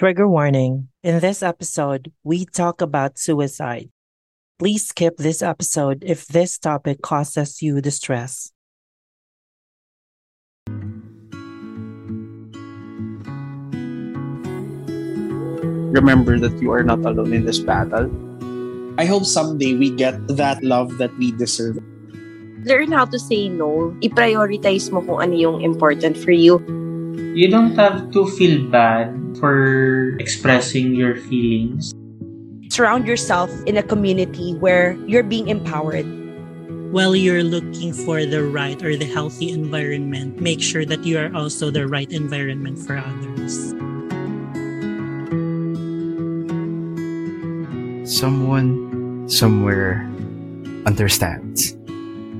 Trigger warning. In this episode, we talk about suicide. Please skip this episode if this topic causes you distress. Remember that you are not alone in this battle. I hope someday we get that love that we deserve. Learn how to say no. I-prioritize mo kung ano yung important for you. You don't have to feel bad for expressing your feelings. Surround yourself in a community where you're being empowered. While you're looking for the right or the healthy environment, make sure that you are also the right environment for others. Someone, somewhere, understands.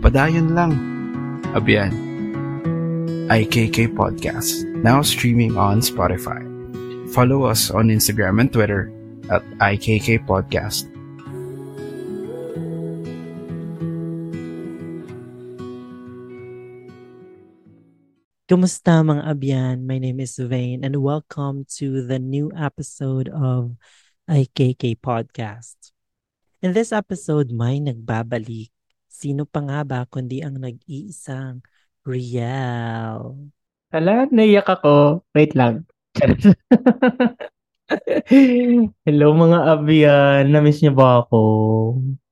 Padayon lang. Abiyan. IKK Podcast, now streaming on Spotify. Follow us on Instagram and Twitter at IKK Podcast. Kumusta mga abyan? My name is Vane and welcome to the new episode of IKK Podcast. In this episode, may nagbabalik. Sino pa nga ba kundi ang nag-iisang Riel? Hala, naiyak ako. Wait lang. Hello mga abyan. Namiss niyo ba ako?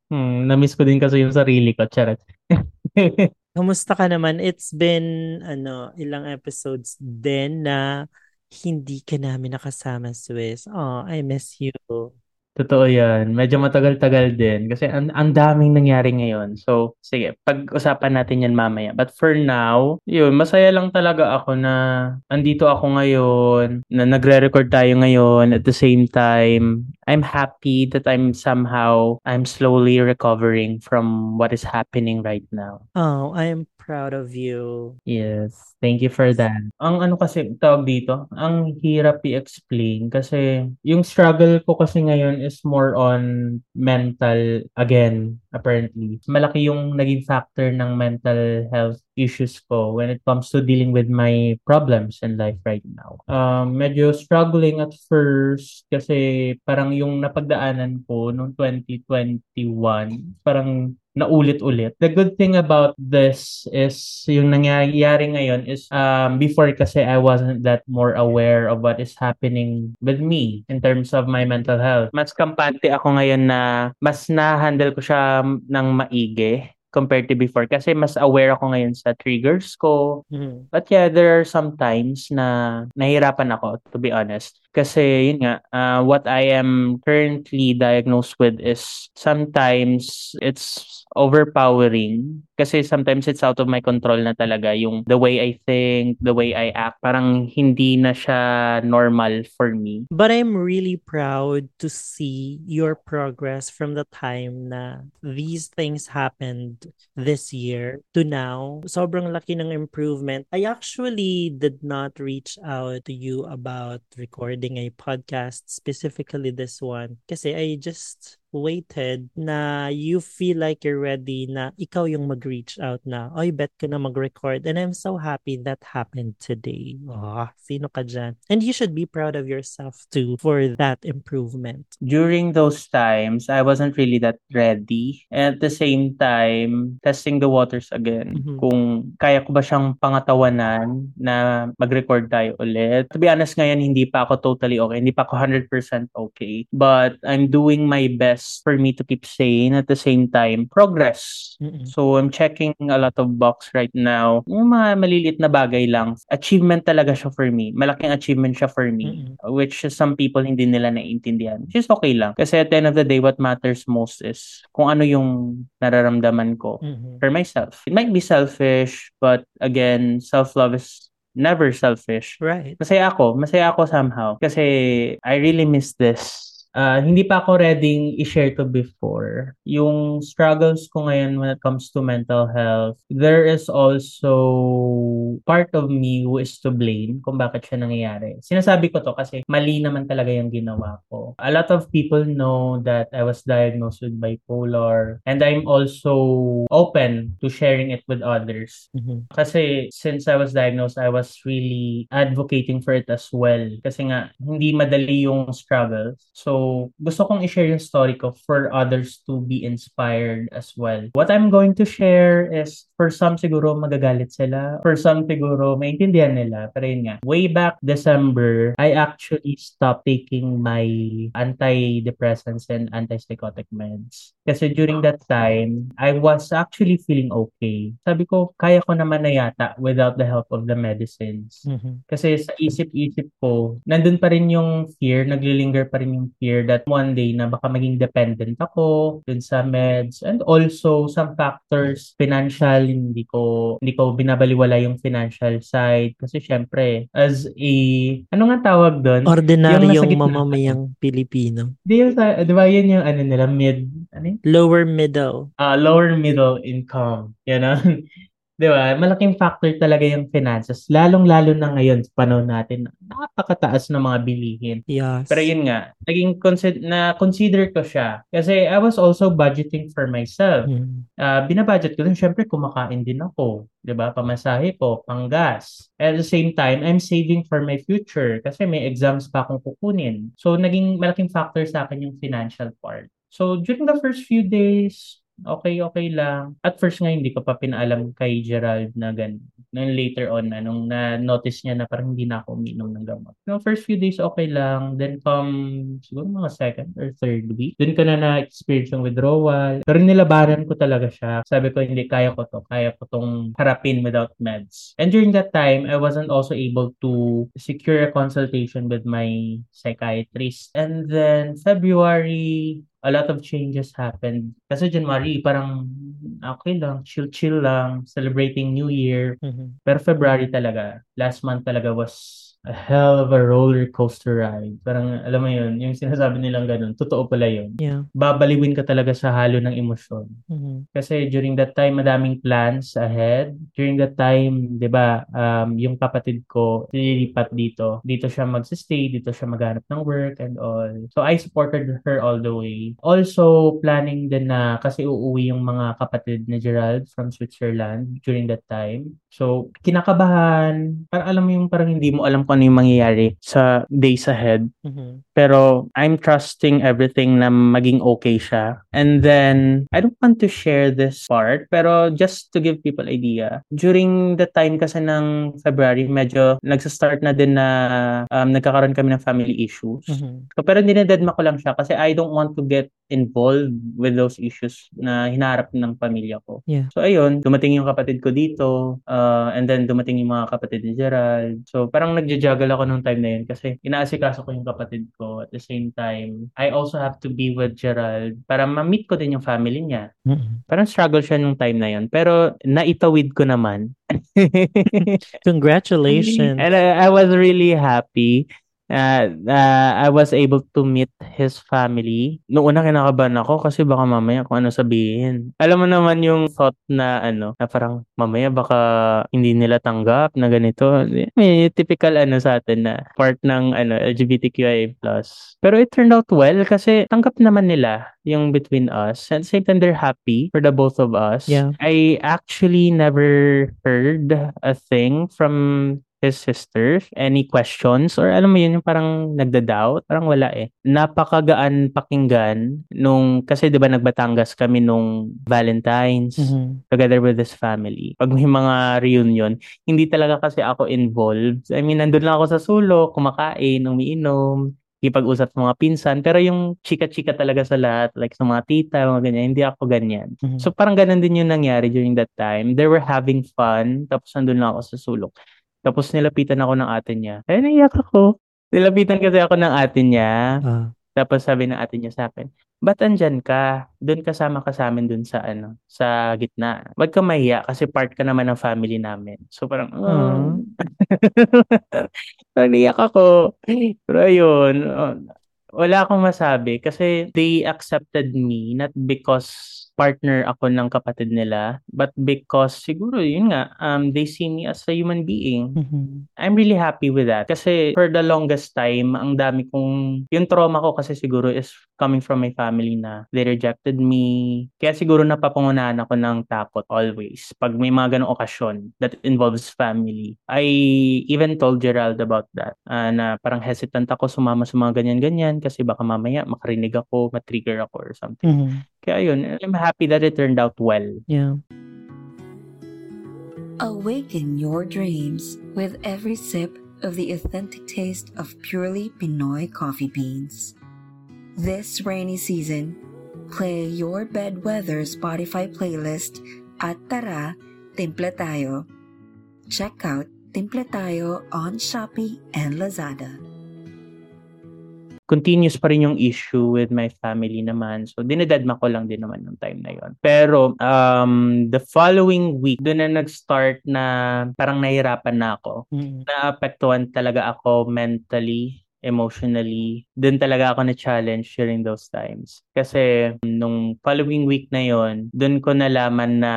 Hmm, namiss ko din kasi yung sarili ko. Charot. Kamusta ka naman? It's been ano, ilang episodes din na hindi ka namin nakasama, Swiss. Oh, I miss you. Totoo yan. Medyo matagal-tagal din. Kasi ang, ang daming nangyari ngayon. So, sige, pag-usapan natin yan mamaya. But for now, yun, masaya lang talaga ako na andito ako ngayon, na nagre-record tayo ngayon. At the same time, I'm happy that I'm somehow, I'm slowly recovering from what is happening right now. Oh, I am proud of you. Yes, thank you for that. Ang ano kasi tawag dito, ang hirap i-explain kasi yung struggle ko kasi ngayon is more on mental again, apparently. Malaki yung naging factor ng mental health issues ko when it comes to dealing with my problems in life right now. Um, medyo struggling at first kasi parang yung napagdaanan ko noong 2021, parang naulit-ulit. The good thing about this is yung nangyayari ngayon is um, before kasi I wasn't that more aware of what is happening with me in terms of my mental health. Mas kampante ako ngayon na mas na-handle ko siya ng maigi compared to before kasi mas aware ako ngayon sa triggers ko. Mhm. But yeah, there are some times na nahirapan ako to be honest. Kasi yun nga, uh, what I am currently diagnosed with is sometimes it's overpowering kasi sometimes it's out of my control na talaga yung the way I think, the way I act, parang hindi na siya normal for me. But I'm really proud to see your progress from the time na these things happened this year to now. Sobrang laki ng improvement. I actually did not reach out to you about recording a podcast, specifically this one, kasi I just waited na you feel like you're ready na ikaw yung mag-reach out na, oy, bet ko na mag-record. And I'm so happy that happened today. Oh, sino ka dyan? And you should be proud of yourself too for that improvement. During those times, I wasn't really that ready. And at the same time, testing the waters again. Mhm. Kung kaya ko ba siyang pangatawanan na mag-record tayo ulit. To be honest, ngayon hindi pa ako totally okay. Hindi pa ako 100% okay. But I'm doing my best for me to keep sane at the same time progress. Mm-mm. So I'm checking a lot of box right now. Yung mga maliliit na bagay lang. Achievement talaga siya for me. Malaking achievement siya for me. Which some people hindi nila naiintindihan. Which is okay lang. Kasi at the end of the day, what matters most is kung ano yung nararamdaman ko Mhm. for myself. It might be selfish, but again, self-love is never selfish. Right. Masaya ako. Masaya ako somehow. Kasi I really miss this uh, hindi pa ako ready i-share to before. Yung struggles ko ngayon when it comes to mental health, there is also part of me who is to blame kung bakit siya nangyayari. Sinasabi ko to kasi mali naman talaga yung ginawa ko. A lot of people know that I was diagnosed with bipolar and I'm also open to sharing it with others. Mhm. Kasi since I was diagnosed, I was really advocating for it as well. Kasi nga, hindi madali yung struggles. So, gusto kong i-share yung story ko for others to be inspired as well. What I'm going to share is, for some siguro magagalit sila. For some siguro maintindihan nila. Pero yun nga, way back December, I actually stopped taking my antidepressants and antipsychotic meds. Kasi during that time, I was actually feeling okay. Sabi ko, kaya ko naman na yata without the help of the medicines. Mhm. Kasi sa isip-isip ko, nandun pa rin yung fear, naglilinger pa rin yung fear that one day na baka maging dependent ako dun sa meds and also some factors financial hindi ko hindi ko binabaliwala yung financial side kasi syempre as a ano nga tawag doon Yung nasa Ordinaryong gitna. mamamayang Pilipino. di, yun sa- di ba yun yung ano nila mid ano yun? Lower middle. Ah, lower middle income you know Di ba? Malaking factor talaga yung finances. Lalong-lalo na ngayon sa panahon natin, napakataas ng mga bilihin. Yes. Pero yun nga, naging consider na consider ko siya. Kasi I was also budgeting for myself. Mhm. Ah, binabudget ko din, syempre kumakain din ako. 'di ba Pamasahe ko, panggas. At the same time, I'm saving for my future kasi may exams pa akong kukunin. So, naging malaking factor sa akin yung financial part. So, during the first few days, okay, okay lang. At first nga, hindi ko pa pinaalam kay Gerald na gan. Then later on, na, nung na-notice niya na parang hindi na ako uminom ng gamot. No, first few days, okay lang. Then come, siguro mga second or third week, dun ko na na-experience yung withdrawal. Pero nilabanan ko talaga siya. Sabi ko, hindi, kaya ko to. Kaya ko tong harapin without meds. And during that time, I wasn't also able to secure a consultation with my psychiatrist. And then, February, a lot of changes happened. Kasi January, parang okay lang, chill-chill lang, celebrating New Year. Mhm. Pero February talaga, last month talaga was a hell of a roller coaster ride. Parang, alam mo yun, yung sinasabi nilang ganun, totoo pala yun. Yeah. Babaliwin ka talaga sa halo ng emosyon. Mhm. Kasi during that time, madaming plans ahead. During that time, di ba, um, yung kapatid ko, nililipat dito. Dito siya magsistay, dito siya maghanap ng work and all. So, I supported her all the way. Also, planning din na, kasi uuwi yung mga kapatid ni Gerald from Switzerland during that time. So, kinakabahan. Parang alam mo yung parang hindi mo alam kung ano yung mangyayari sa days ahead. Mhm. Pero I'm trusting everything na maging okay siya. And then, I don't want to share this part, pero just to give people idea, during the time kasi ng February, medyo nagsa-start na din na um, nagkakaroon kami ng family issues. Mhm. So, pero dinededma ko lang siya kasi I don't want to get involved with those issues na hinaharap ng pamilya ko. Yeah. So, ayun, dumating yung kapatid ko dito, uh, and then dumating yung mga kapatid ni Gerald. So, parang nagja-juggle ako nung time na yun kasi inaasikaso ko yung kapatid ko. At the same time, I also have to be with Gerald para ma-meet ko din yung family niya. Mhm. Parang struggle siya nung time na yun. Pero, naitawid ko naman. Congratulations. And I, I was really happy. Uh, uh, I was able to meet his family. Noong una kinakabahan ako kasi baka mamaya kung ano sabihin. Alam mo naman yung thought na ano, na parang mamaya baka hindi nila tanggap na ganito. May typical ano sa atin na part ng ano LGBTQIA+. Pero it turned out well kasi tanggap naman nila yung between us. And at the same time, they're happy for the both of us. Yeah. I actually never heard a thing from his sisters? Any questions? Or alam mo yun, yung parang nagda-doubt? Parang wala eh. Napakagaan pakinggan nung, kasi di ba nagbatangas kami nung Valentine's Mhm. together with his family. Pag may mga reunion, hindi talaga kasi ako involved. I mean, nandun lang ako sa sulok, kumakain, umiinom, ikipag-usap sa mga pinsan. Pero yung chika-chika talaga sa lahat, like sa mga tita, mga ganyan, hindi ako ganyan. Mhm. So parang ganun din yung nangyari during that time. They were having fun, tapos nandun lang ako sa sulok. Tapos nilapitan ako ng ate niya. Ay, naiyak ako. Nilapitan kasi ako ng ate niya. Ah. Tapos sabi ng ate niya sa akin, ba't andyan ka? Doon kasama ka sa amin doon sa ano, sa gitna. Ba't ka mahiya? Kasi part ka naman ng family namin. So parang, oh. parang naiyak ako. Pero ayun, Wala akong masabi kasi they accepted me not because partner ako ng kapatid nila, but because siguro yun nga, um, they see me as a human being. Mhm. I'm really happy with that. Kasi for the longest time, ang dami kong, yung trauma ko kasi siguro is coming from my family na they rejected me. Kaya siguro napapangunahan ako ng takot always. Pag may mga ganong okasyon that involves family. I even told Gerald about that. ah, na parang hesitant ako sumama sa mga ganyan-ganyan kasi baka mamaya makarinig ako, matrigger ako or something. Mhm. Kaya yun, I'm happy that it turned out well. Yeah. Awaken your dreams with every sip of the authentic taste of purely Pinoy coffee beans. This rainy season, play your bedweather Spotify playlist at Tara, Timple Tayo. Check out Timple Tayo on Shopee and Lazada. Continuous pa rin yung issue with my family naman. So, dinededma ko lang din naman yung time na yon. Pero, um, the following week, doon na nag-start na parang nahirapan na ako. Mhm. Naapektuhan talaga ako mentally, emotionally. Doon talaga ako na-challenge during those times. Kasi nung following week na yon, doon ko nalaman na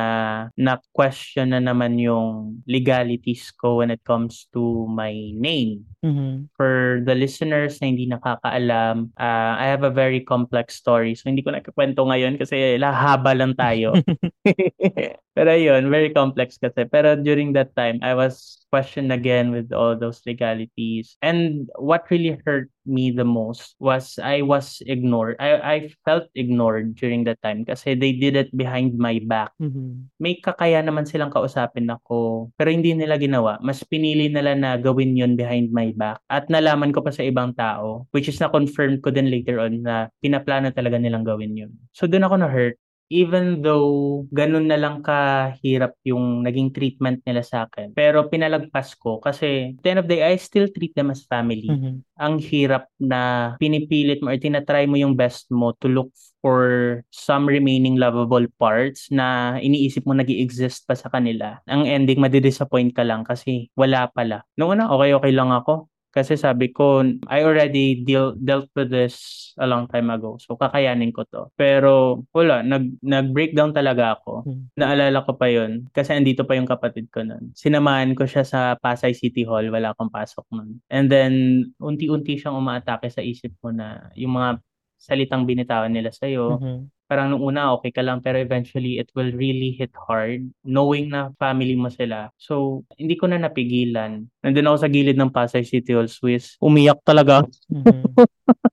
na-question na naman yung legalities ko when it comes to my name. Mhm. For the listeners na hindi nakakaalam, uh, I have a very complex story. So, hindi ko nakakwento ngayon kasi lahaba lang tayo. Pero yun, very complex kasi. Pero during that time, I was questioned again with all those legalities. And what really hurt me the most was I was ignored. I, I felt ignored during that time kasi they did it behind my back. Mhm. May kakaya naman silang kausapin ako, pero hindi nila ginawa. Mas pinili nila na gawin yun behind my back. At nalaman ko pa sa ibang tao, which is na-confirm ko din later on na pinaplano talaga nilang gawin yun. So doon ako na-hurt. Even though ganun na lang kahirap yung naging treatment nila sa akin. Pero pinalagpas ko kasi at the end of the day, I still treat them as family Mhm. ang hirap na pinipilit mo or tinatry mo yung best mo to look for some remaining lovable parts na iniisip mo nag exist pa sa kanila. Ang ending, madidisappoint ka lang kasi wala pala. Noong una, okay-okay lang ako. Kasi sabi ko, I already deal, dealt with this a long time ago. So, kakayanin ko to. Pero, wala. Nag, nag-breakdown talaga ako. Hmm. Naalala ko pa yun. Kasi andito pa yung kapatid ko nun. Sinamahan ko siya sa Pasay City Hall. Wala akong pasok nun. And then, unti-unti siyang umaatake sa isip mo na yung mga salitang binitawan nila sa'yo. Mhm. Parang nung una, okay ka lang. Pero eventually, it will really hit hard. Knowing na family mo sila. So, hindi ko na napigilan. Nandun ako sa gilid ng Pasay City Hall, Swiss. Umiyak talaga. Mhm.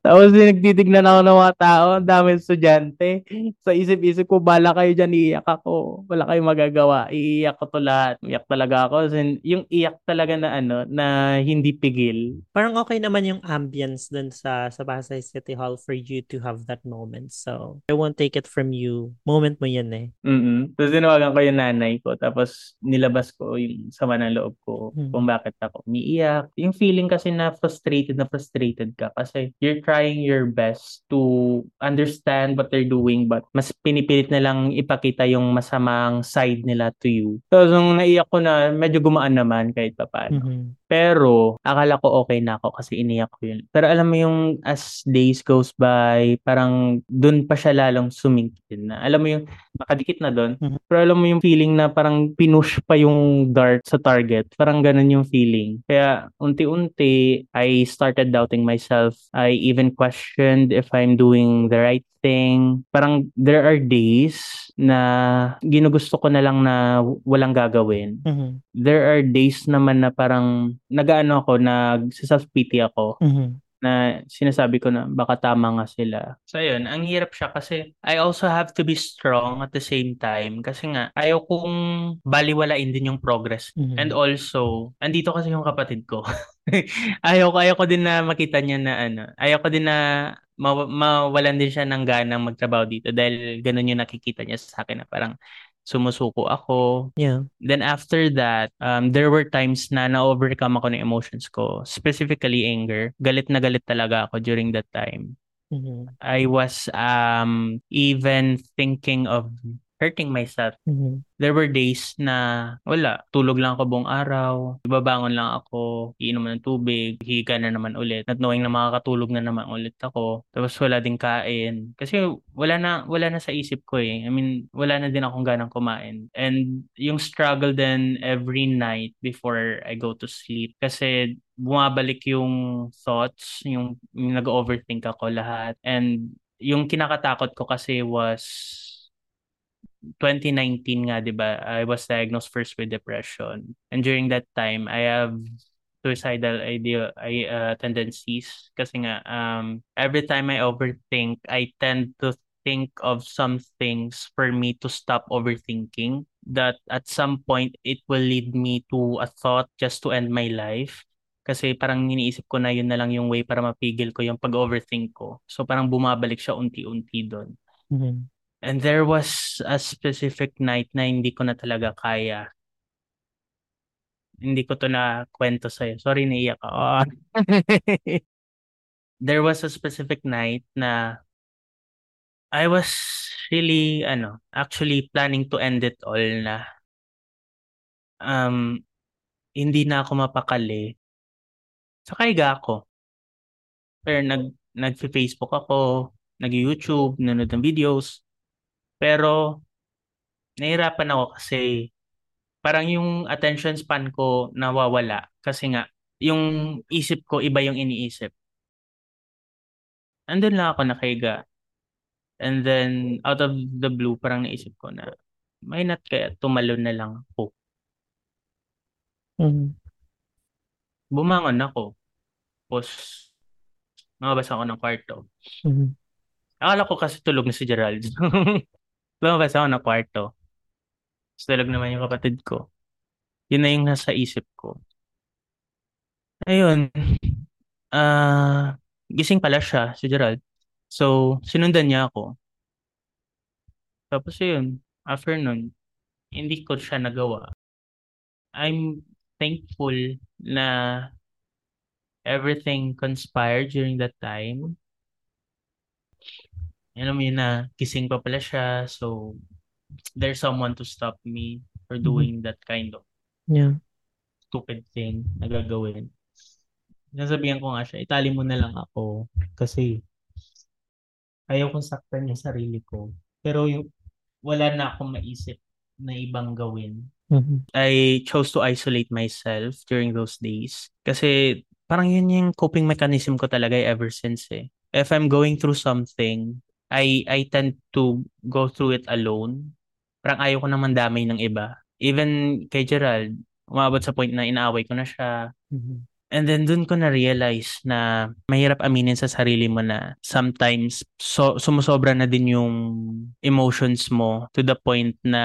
Tapos nagtitignan ako ng mga tao, ang dami estudyante. Sa isip-isip ko, bala kayo dyan, iiyak ako. Wala kayong magagawa. Iiyak ko to lahat. Iyak talaga ako. In, yung iyak talaga na ano, na hindi pigil. Parang okay naman yung ambience dun sa sa Pasay City Hall for you to have that moment. So, I won't take it from you. Moment mo yun eh. mm Tapos tinawagan ko yung nanay ko. Tapos nilabas ko yung sama ng loob ko Hmm. kung bakit ako umiiyak. Yung feeling kasi na frustrated na frustrated ka kasi you're trying your best to understand what they're doing but mas pinipilit na lang ipakita yung masamang side nila to you. So, nung naiyak ko na, medyo gumaan naman kahit pa paano. Mhm. Pero, akala ko okay na ako kasi iniyak ko yun. Pero alam mo yung as days goes by, parang dun pa siya lalong sumingkin na. Alam mo yung nakadikit na dun. Mhm. Pero alam mo yung feeling na parang pinush pa yung dart sa target. Parang ganun yung feeling. Kaya unti-unti, I started doubting myself. I even questioned if I'm doing the right thing. Parang there are days na ginugusto ko na lang na walang gagawin Mhm. there are days naman na parang nagaano ako, nag-self-pity ako Mhm. na sinasabi ko na baka tama nga sila. So yun, ang hirap siya kasi I also have to be strong at the same time kasi nga ayaw kong baliwalain din yung progress. Mhm. And also, andito kasi yung kapatid ko. ayaw ko, ayaw ko din na makita niya na ano, ayaw ko din na maw- mawalan din siya ng ganang magtrabaho dito dahil ganun yung nakikita niya sa akin na parang sumusuko ako, Yeah. Then after that, um, there were times na na-overcome ako ng emotions ko, specifically anger. Galit na galit talaga ako during that time. Mhm. I was um, even thinking of hurting myself. Mhm. There were days na wala, tulog lang ako buong araw, babangon lang ako, iinom ng tubig, higa na naman ulit, not knowing na makakatulog na naman ulit ako. Tapos wala ding kain. Kasi wala na, wala na sa isip ko eh. I mean, wala na din akong ganang kumain. And yung struggle then every night before I go to sleep. Kasi bumabalik yung thoughts, yung, yung nag-overthink ako lahat. And yung kinakatakot ko kasi was 2019 nga, di ba? I was diagnosed first with depression. And during that time, I have suicidal idea I uh, tendencies kasi nga um every time I overthink I tend to think of some things for me to stop overthinking that at some point it will lead me to a thought just to end my life kasi parang iniisip ko na yun na lang yung way para mapigil ko yung pag-overthink ko. So parang bumabalik siya unti-unti doon. Mhm. And there was a specific night na hindi ko na talaga kaya. Hindi ko to na kwento sa'yo. Sorry, naiyak ako. there was a specific night na I was really, ano, actually planning to end it all na um, hindi na ako mapakali. Sa kaiga ako. Pero nag, nag-Facebook ako, nag-YouTube, nanonood ng videos. Pero, nahirapan ako kasi parang yung attention span ko nawawala kasi nga yung isip ko iba yung iniisip. Andun lang ako nakahiga. And then out of the blue parang naisip ko na may not kaya tumalon na lang ako. Mhm. Bumangon ako. Tapos lumabas ako ng kwarto. Mhm. Akala ko kasi tulog na si Gerald. lumabas ako ng kwarto. Tapos tulog naman yung kapatid ko. Yun na yung nasa isip ko. Ayun. Ah, gising pala siya, si Gerald. So, sinundan niya ako. Tapos yun, after nun, hindi ko siya nagawa. I'm thankful na everything conspired during that time. Alam mo yun na, gising pa pala siya. So, there's someone to stop me for doing that kind of Yeah. stupid thing na gagawin. Nasabihan ko nga siya, itali mo na lang ako kasi ayaw kong saktan yung sarili ko. Pero yung wala na akong maisip na ibang gawin. Mhm. I chose to isolate myself during those days kasi parang yun yung coping mechanism ko talaga ever since eh. If I'm going through something, I I tend to go through it alone. Parang ayaw ko naman damay ng iba. Even kay Gerald, umabot sa point na inaaway ko na siya. Mhm. And then dun ko na-realize na mahirap aminin sa sarili mo na sometimes so, sumusobra na din yung emotions mo to the point na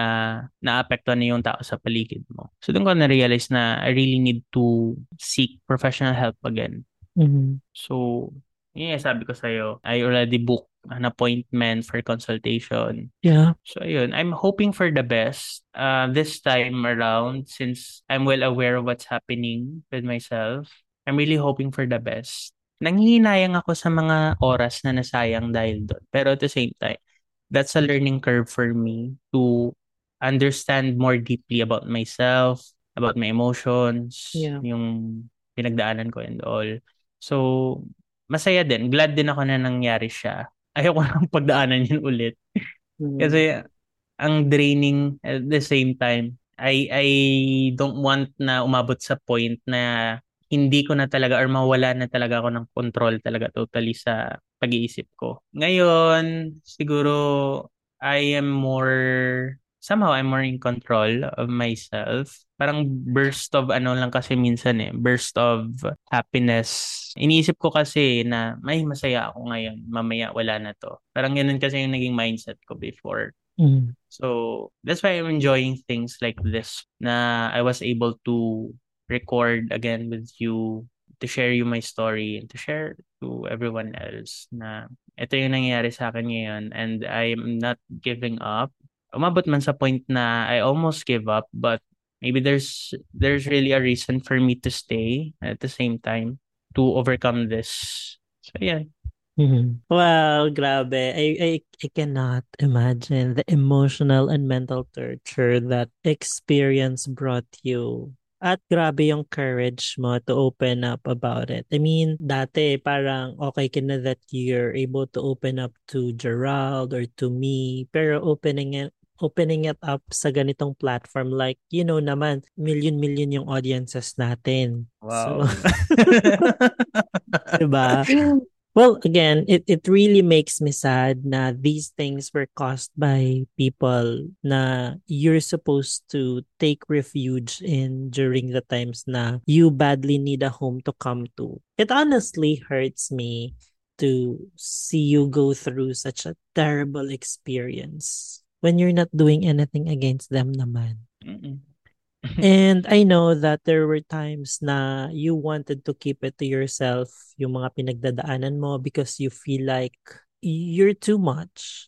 naapektuhan na yung tao sa paligid mo. So dun ko na-realize na I really need to seek professional help again. Mhm. So, yung sabi ko sa'yo, I already booked an appointment for consultation. Yeah. So, ayun, I'm hoping for the best uh, this time around since I'm well aware of what's happening with myself. I'm really hoping for the best. Nanghihinayang ako sa mga oras na nasayang dahil doon. Pero at the same time, that's a learning curve for me to understand more deeply about myself, about my emotions, Yeah. yung pinagdaanan ko and all. So, masaya din. Glad din ako na nangyari siya. Ayoko nang pagdaanan yun ulit. Mhm. Kasi ang draining at the same time. I I don't want na umabot sa point na hindi ko na talaga or mawala na talaga ako ng control talaga totally sa pag-iisip ko. Ngayon, siguro I am more somehow I'm more in control of myself. Parang burst of ano lang kasi minsan eh, burst of happiness. Iniisip ko kasi na may masaya ako ngayon, mamaya wala na to. Parang ganun kasi yung naging mindset ko before. Mhm. So, that's why I'm enjoying things like this na I was able to record again with you, to share you my story, and to share to everyone else na ito yung nangyayari sa akin ngayon and I'm not giving up. Umabot man sa point na I almost give up but maybe there's there's really a reason for me to stay at the same time to overcome this. So, yeah. Mhm. Wow, grabe. I, I I cannot imagine the emotional and mental torture that experience brought you. At grabe yung courage mo to open up about it. I mean, dati parang okay ka na that you're able to open up to Gerald or to me. Pero opening it opening it up sa ganitong platform like, you know naman, million-million yung audiences natin. So, Wow. diba? Well, again, it, it really makes me sad na these things were caused by people na you're supposed to take refuge in during the times na you badly need a home to come to. It honestly hurts me to see you go through such a terrible experience when you're not doing anything against them naman. Mm-mm. And I know that there were times na you wanted to keep it to yourself, yung mga pinagdadaanan mo because you feel like you're too much.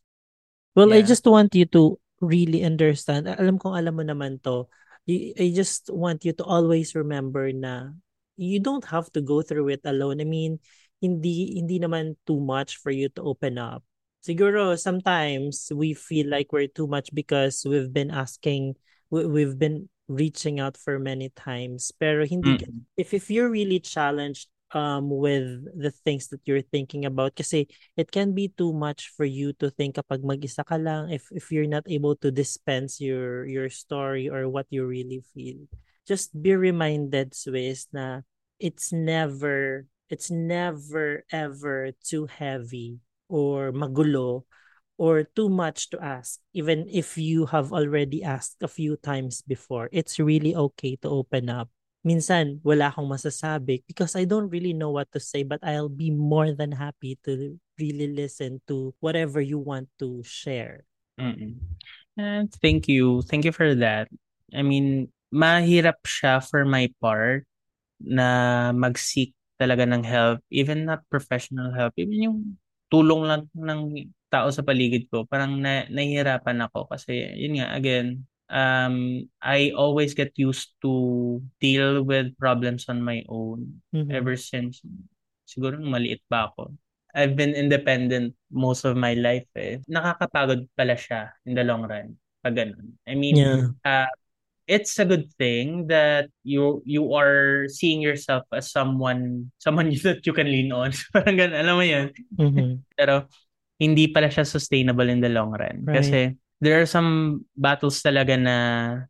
Well, I Yeah. just want you to really understand. Alam kong alam mo naman to. I just want you to always remember na you don't have to go through it alone. I mean, hindi hindi naman too much for you to open up. Siguro sometimes we feel like we're too much because we've been asking we, we've been reaching out for many times. Pero hindi Mm. if if you're really challenged um with the things that you're thinking about kasi it can be too much for you to think kapag mag-isa ka lang if if you're not able to dispense your your story or what you really feel. Just be reminded Swiss na it's never it's never ever too heavy or magulo or too much to ask even if you have already asked a few times before it's really okay to open up minsan wala akong masasabi because I don't really know what to say but I'll be more than happy to really listen to whatever you want to share Mm-mm. And thank you. Thank you for that. I mean, mahirap siya for my part na mag-seek talaga ng help, even not professional help, even yung tulong lang ng tao sa paligid ko, parang na, nahihirapan ako kasi yun nga, again, um, I always get used to deal with problems on my own Mhm. ever since siguro nung maliit pa ako. I've been independent most of my life eh. Nakakapagod pala siya in the long run. Pag ganun. I mean, yeah uh, it's a good thing that you you are seeing yourself as someone someone that you can lean on. Parang ganun, alam mo yun. Mhm. Pero hindi pala siya sustainable in the long run. Right. Kasi there are some battles talaga na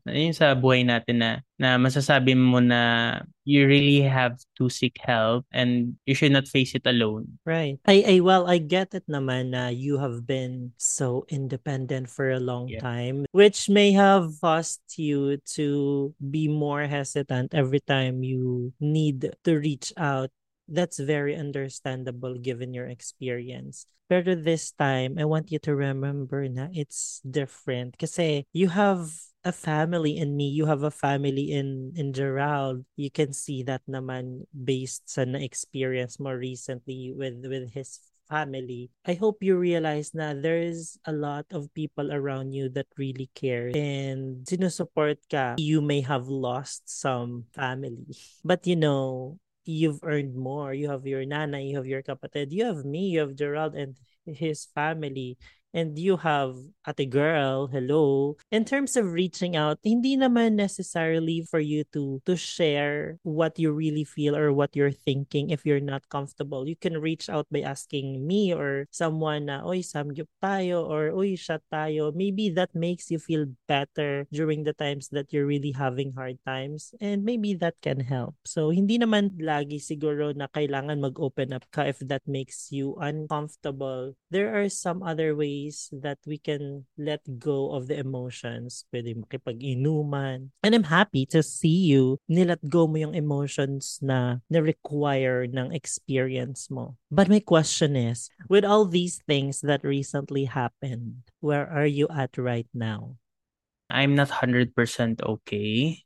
yun sa buhay natin na na masasabi mo na you really have to seek help and you should not face it alone. Right. I, I well, I get it naman na you have been so independent for a long Yeah. time, which may have caused you to be more hesitant every time you need to reach out. That's very understandable given your experience. Pero this time, I want you to remember na it's different kasi you have a family in me, you have a family in in Gerald. You can see that naman based sa na-experience more recently with with his family. I hope you realize na there's a lot of people around you that really care and sinusupport ka. You may have lost some family, but you know, you've earned more. You have your nana, you have your kapatid, you have me, you have Gerald and his family and you have ate girl, hello. In terms of reaching out, hindi naman necessarily for you to to share what you really feel or what you're thinking if you're not comfortable. You can reach out by asking me or someone na, oy, samgyup tayo or oy, shot tayo. Maybe that makes you feel better during the times that you're really having hard times and maybe that can help. So, hindi naman lagi siguro na kailangan mag-open up ka if that makes you uncomfortable. There are some other ways that we can let go of the emotions. Pwede makipag-inuman. And I'm happy to see you nilet go mo yung emotions na na-require ng experience mo. But my question is, with all these things that recently happened, where are you at right now? I'm not 100% okay.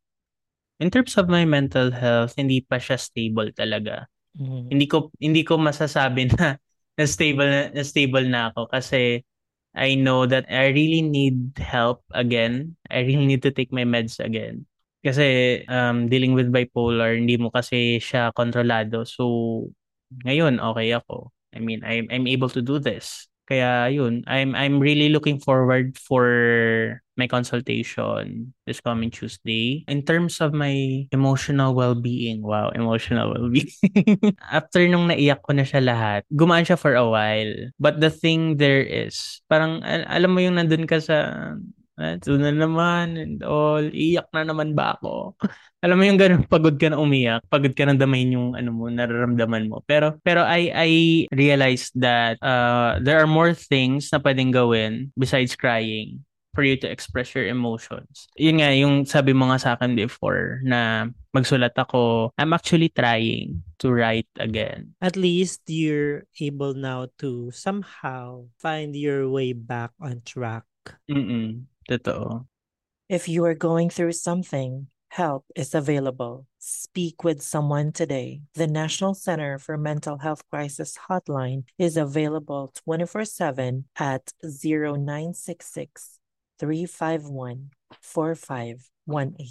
In terms of my mental health, hindi pa siya stable talaga. Mhm. Hindi ko hindi ko masasabi na na stable na, na stable na ako kasi I know that I really need help again. I really need to take my meds again. Kasi um, dealing with bipolar, hindi mo kasi siya kontrolado. So, ngayon, okay ako. I mean, I'm I'm able to do this. Kaya yun, I'm I'm really looking forward for my consultation this coming Tuesday. In terms of my emotional well-being, wow, emotional well-being. After nung naiyak ko na siya lahat, gumaan siya for a while. But the thing there is, parang al- alam mo yung nandun ka sa ito na naman and all, iyak na naman ba ako? Alam mo yung ganun, pagod ka na umiyak, pagod ka na damahin yung ano mo, nararamdaman mo. Pero pero I I realized that uh, there are more things na pwedeng gawin besides crying for you to express your emotions. Yun nga, yung sabi mo nga sa akin before na magsulat ako, I'm actually trying to write again. At least you're able now to somehow find your way back on track. Mm-mm. Totoo. If you are going through something, help is available. Speak with someone today. The National Center for Mental Health Crisis Hotline is available 24 7 at 0966 351 4518.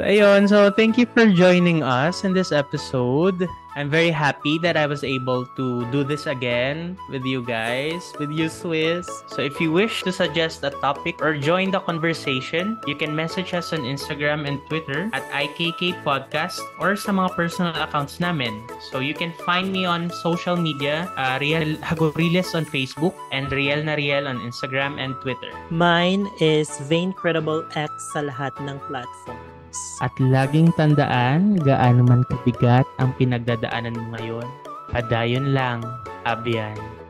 So, ayun. So, thank you for joining us in this episode. I'm very happy that I was able to do this again with you guys, with you, Swiss. So, if you wish to suggest a topic or join the conversation, you can message us on Instagram and Twitter at IKK Podcast or sa mga personal accounts namin. So, you can find me on social media, uh, Riel Hagoriles on Facebook and Riel na Riel on Instagram and Twitter. Mine is Vaincredible X sa lahat ng platforms. At laging tandaan, gaano man kabigat ang pinagdadaanan mo ngayon, padayon lang, abyan.